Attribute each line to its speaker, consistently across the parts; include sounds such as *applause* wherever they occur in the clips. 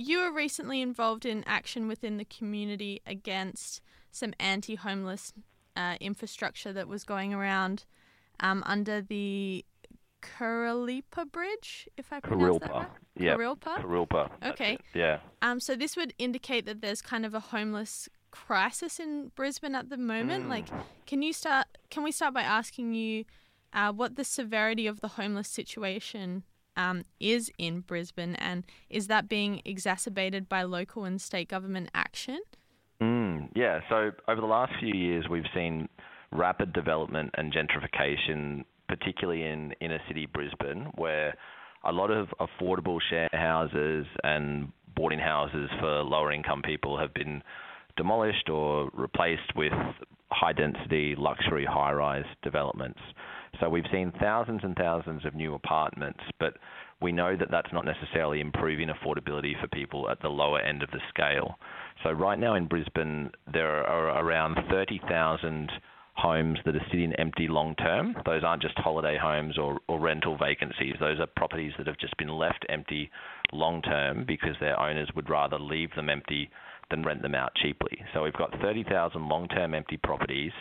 Speaker 1: you were recently involved in action within the community against some anti-homeless uh, infrastructure that was going around um, under the Kurilpa Bridge, if I pronounce that right.
Speaker 2: Yeah.
Speaker 1: Kurilpa.
Speaker 2: Kurilpa.
Speaker 1: Okay.
Speaker 2: Yeah.
Speaker 1: Um, so this would indicate that there's kind of a homeless crisis in Brisbane at the moment.
Speaker 2: Mm.
Speaker 1: Like, can you start? Can we start by asking you uh, what the severity of the homeless situation um, is in Brisbane, and is that being exacerbated by local and state government action?
Speaker 2: Mm, yeah. So over the last few years, we've seen rapid development and gentrification, particularly in inner city Brisbane, where a lot of affordable share houses and boarding houses for lower income people have been demolished or replaced with high density luxury high rise developments. So we've seen thousands and thousands of new apartments, but we know that that's not necessarily improving affordability for people at the lower end of the scale. So right now in Brisbane, there are around 30,000 homes that are sitting empty long term. Those aren't just holiday homes or, or rental vacancies. Those are properties that have just been left empty long term because their owners would rather leave them empty than rent them out cheaply. So we've got 30,000 long term empty properties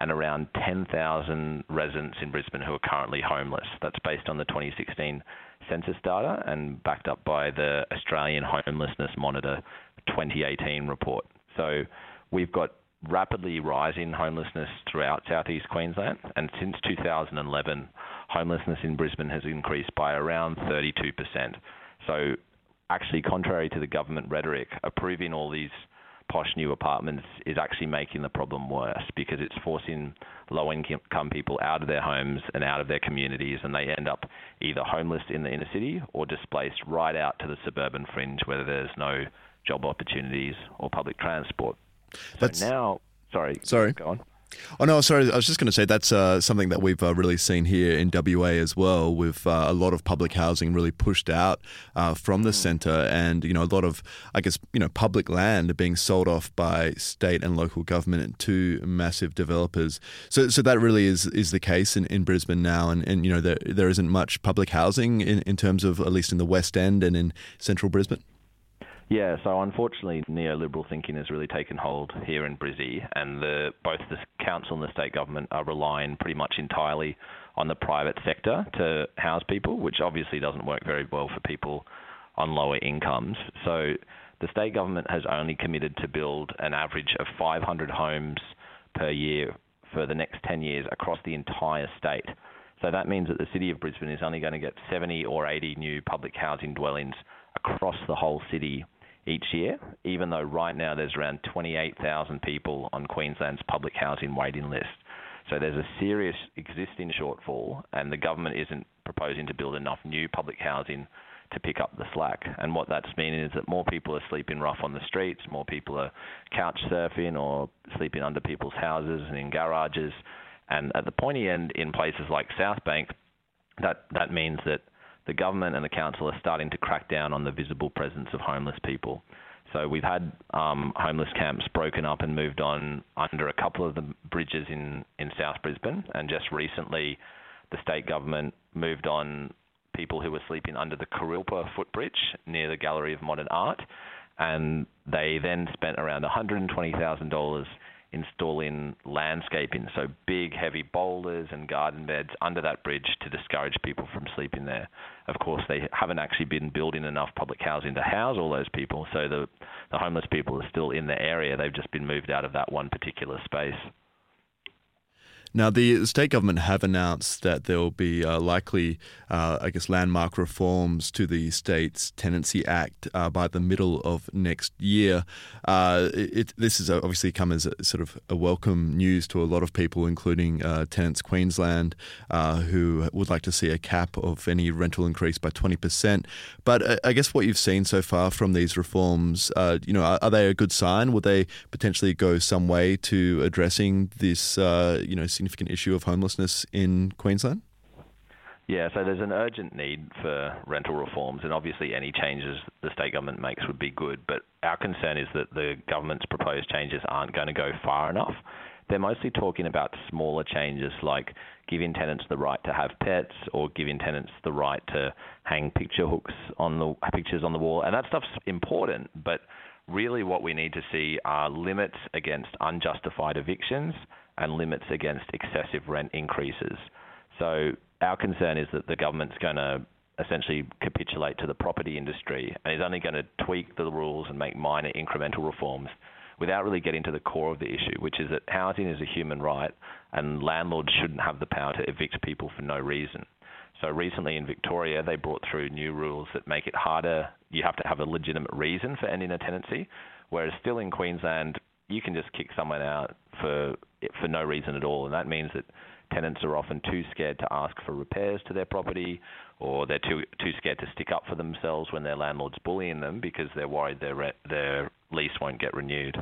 Speaker 2: and around 10,000 residents in Brisbane who are currently homeless. That's based on the 2016 census data and backed up by the Australian Homelessness Monitor 2018 report. So we've got rapidly rising homelessness throughout southeast Queensland, and since 2011, homelessness in Brisbane has increased by around 32%. So, actually, contrary to the government rhetoric, approving all these posh new apartments is actually making the problem worse because it's forcing low income people out of their homes and out of their communities, and they end up either homeless in the inner city or displaced right out to the suburban fringe where there's no job opportunities or public transport.
Speaker 3: That's
Speaker 2: so now, sorry,
Speaker 3: sorry,
Speaker 2: go on.
Speaker 3: Oh no, sorry. I was just going to say that's uh, something that we've uh, really seen here in WA as well, with uh, a lot of public housing really pushed out uh, from the centre, and you know a lot of, I guess, you know, public land being sold off by state and local government to massive developers. So, so that really is is the case in, in Brisbane now, and, and you know there there isn't much public housing in, in terms of at least in the West End and in central Brisbane.
Speaker 2: Yeah, so unfortunately, neoliberal thinking has really taken hold here in Brizzy, and the, both the council and the state government are relying pretty much entirely on the private sector to house people, which obviously doesn't work very well for people on lower incomes. So the state government has only committed to build an average of 500 homes per year for the next 10 years across the entire state. So that means that the city of Brisbane is only going to get 70 or 80 new public housing dwellings across the whole city each year, even though right now there's around 28,000 people on Queensland's public housing waiting list. So there's a serious existing shortfall, and the government isn't proposing to build enough new public housing to pick up the slack. And what that's meaning is that more people are sleeping rough on the streets, more people are couch surfing or sleeping under people's houses and in garages. And at the pointy end, in places like South Bank, that, that means that the government and the council are starting to crack down on the visible presence of homeless people. So we've had um, homeless camps broken up and moved on under a couple of the bridges in, in South Brisbane, and just recently, the state government moved on people who were sleeping under the Kurilpa footbridge near the Gallery of Modern Art, and they then spent around $120,000 installing landscaping, so big, heavy boulders and garden beds under that bridge to discourage people from sleeping there. Of course, they haven't actually been building enough public housing to house all those people, so the, the homeless people are still in the area. They've just been moved out of that one particular space.
Speaker 3: Now, the state government have announced that there will be uh, likely, uh, I guess, landmark reforms to the state's Tenancy Act uh, by the middle of next year. Uh, it, this has obviously come as a, sort of a welcome news to a lot of people, including uh, Tenants Queensland, uh, who would like to see a cap of any rental increase by 20%. But I guess what you've seen so far from these reforms, you know, are, are, they a good sign? Will they potentially go some way to addressing this, you know, significant issue of homelessness in Queensland?
Speaker 2: Yeah, so there's an urgent need for rental reforms, and obviously any changes the state government makes would be good. But our concern is that the government's proposed changes aren't going to go far enough they're mostly talking about smaller changes like giving tenants the right to have pets or giving tenants the right to hang picture hooks on the pictures on the wall. And that stuff's important, but really what we need to see are limits against unjustified evictions and limits against excessive rent increases. So our concern is that the government's going to essentially capitulate to the property industry and is only going to tweak the rules and make minor incremental reforms without really getting to the core of the issue, which is that housing is a human right and landlords shouldn't have the power to evict people for no reason. So recently in Victoria, they brought through new rules that make it harder. You have to have a legitimate reason for ending a tenancy, whereas still in Queensland, you can just kick someone out for for no reason at all, and that means that tenants are often too scared to ask for repairs to their property, or they're too too scared to stick up for themselves when their landlord's bullying them because they're worried their re- their lease won't get renewed.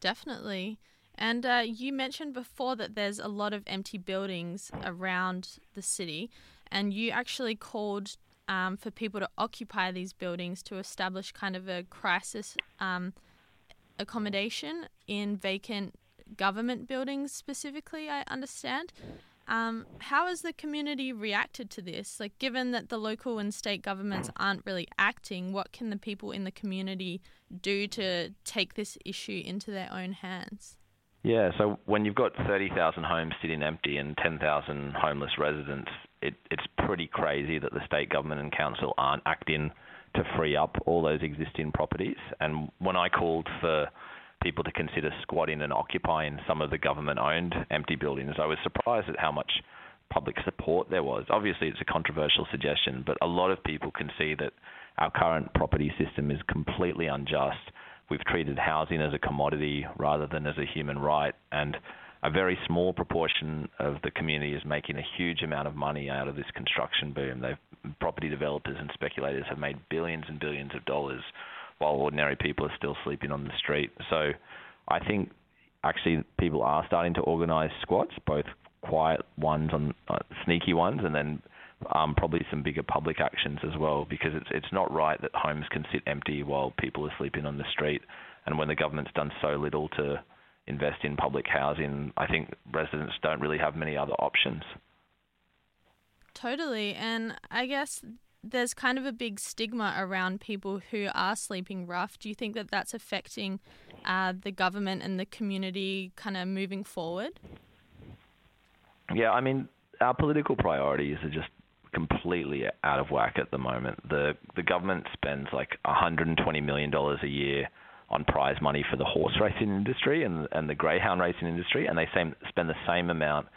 Speaker 1: Definitely. And uh, you mentioned before that there's a lot of empty buildings around the city, and you actually called um, for people to occupy these buildings to establish kind of a crisis um, accommodation in vacant government buildings specifically, I understand. Um, how has the community reacted to this? Like, given that the local and state governments aren't really acting, what can the people in the community do to take this issue into their own hands?
Speaker 2: Yeah, so when you've got 30,000 homes sitting empty and 10,000 homeless residents, it, it's pretty crazy that the state government and council aren't acting to free up all those existing properties. And when I called for people to consider squatting and occupying some of the government owned empty buildings. I was surprised at how much public support there was. Obviously, it's a controversial suggestion, but a lot of people can see that our current property system is completely unjust. We've treated housing as a commodity rather than as a human right, and a very small proportion of the community is making a huge amount of money out of this construction boom. They've, property developers and speculators have made billions and billions of dollars while ordinary people are still sleeping on the street. So I think actually people are starting to organise squats, both quiet ones and uh, sneaky ones, and then um, probably some bigger public actions as well, because it's it's not right that homes can sit empty while people are sleeping on the street, and when the government's done so little to invest in public housing, I think residents don't really have many other options.
Speaker 1: Totally, and I guess there's kind of a big stigma around people who are sleeping rough. Do you think that that's affecting uh, the government and the community kind of moving forward?
Speaker 2: Yeah, I mean, our political priorities are just completely out of whack at the moment. The the government spends like 120 million dollars a year on prize money for the horse racing industry and and the greyhound racing industry, and they same, spend the same amount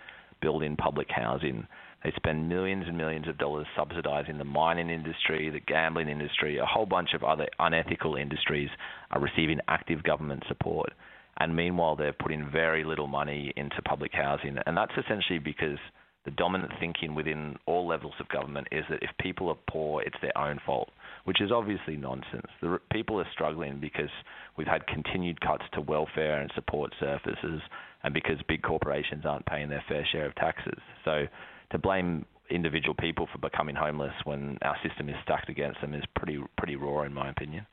Speaker 2: building public housing. They spend millions and millions of dollars subsidizing the mining industry, the gambling industry, a whole bunch of other unethical industries are receiving active government support. And meanwhile, they're putting very little money into public housing. And that's essentially because the dominant thinking within all levels of government is that if people are poor, it's their own fault, which is obviously nonsense. The people are struggling because we've had continued cuts to welfare and support services, and because big corporations aren't paying their fair share of taxes. So to blame individual people for becoming homeless when our system is stacked against them is pretty pretty raw in my opinion.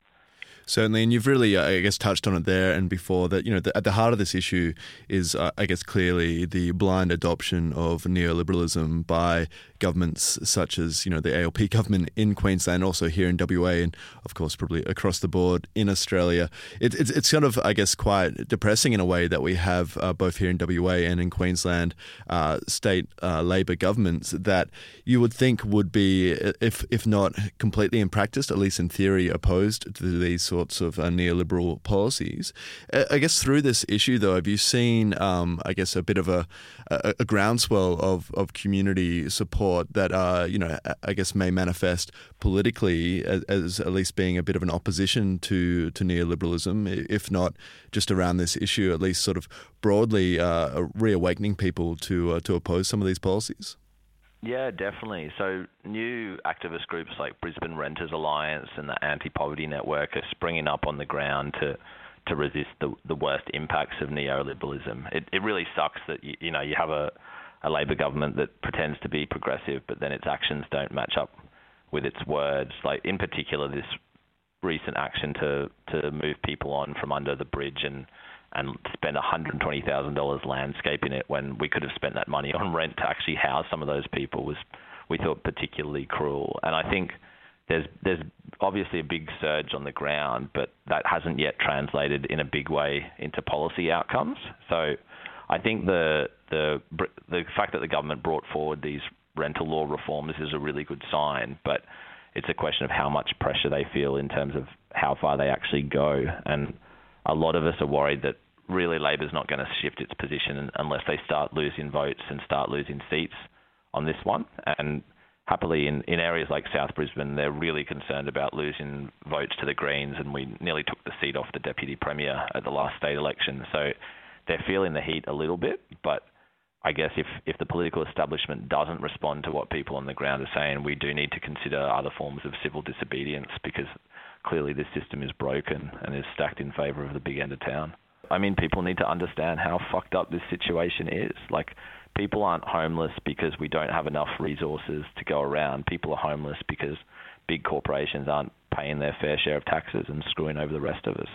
Speaker 3: Certainly, and you've really, uh, I guess, touched on it there and before that. You know, the, at the heart of this issue is, uh, I guess, clearly the blind adoption of neoliberalism by governments such as you know the ALP *laughs* government in Queensland, also here in WA, and of course probably across the board in Australia. It, it's it's kind of, I guess, quite depressing in a way that we have uh, both here in WA and in Queensland uh, state uh, Labor governments that you would think would be, if if not completely in practice, at least in theory, opposed to these sorts of uh, neoliberal policies. I guess through this issue, though, have you seen, um, I guess, a bit of a, a, a, groundswell of, of community support that, uh, you know, I guess may manifest politically as, as, at least being a bit of an opposition to, to neoliberalism, if not just around this issue, at least sort of broadly uh, reawakening people to, uh, to oppose some of these policies?
Speaker 2: Yeah, definitely. So new activist groups like Brisbane Renters Alliance and the Anti-Poverty Network are springing up on the ground to to resist the the worst impacts of neoliberalism. It it really sucks that you, you know you have a a Labor government that pretends to be progressive, but then its actions don't match up with its words. Like in particular, this recent action to to move people on from under the bridge and and spend $120,000 landscaping it when we could have spent that money on rent to actually house some of those people was we thought particularly cruel. And I think there's there's obviously a big surge on the ground, but that hasn't yet translated in a big way into policy outcomes. So I think the the the fact that the government brought forward these rental law reforms is a really good sign, but it's a question of how much pressure they feel in terms of how far they actually go. And a lot of us are worried that really Labor's not going to shift its position unless they start losing votes and start losing seats on this one. And happily, in, in areas like South Brisbane, they're really concerned about losing votes to the Greens, and we nearly took the seat off the Deputy Premier at the last state election. So they're feeling the heat a little bit, but I guess if, if the political establishment doesn't respond to what people on the ground are saying, we do need to consider other forms of civil disobedience because clearly this system is broken and is stacked in favour of the big end of town. I mean, people need to understand how fucked up this situation is. Like, people aren't homeless because we don't have enough resources to go around. People are homeless because big corporations aren't paying their fair share of taxes and screwing over the rest of us.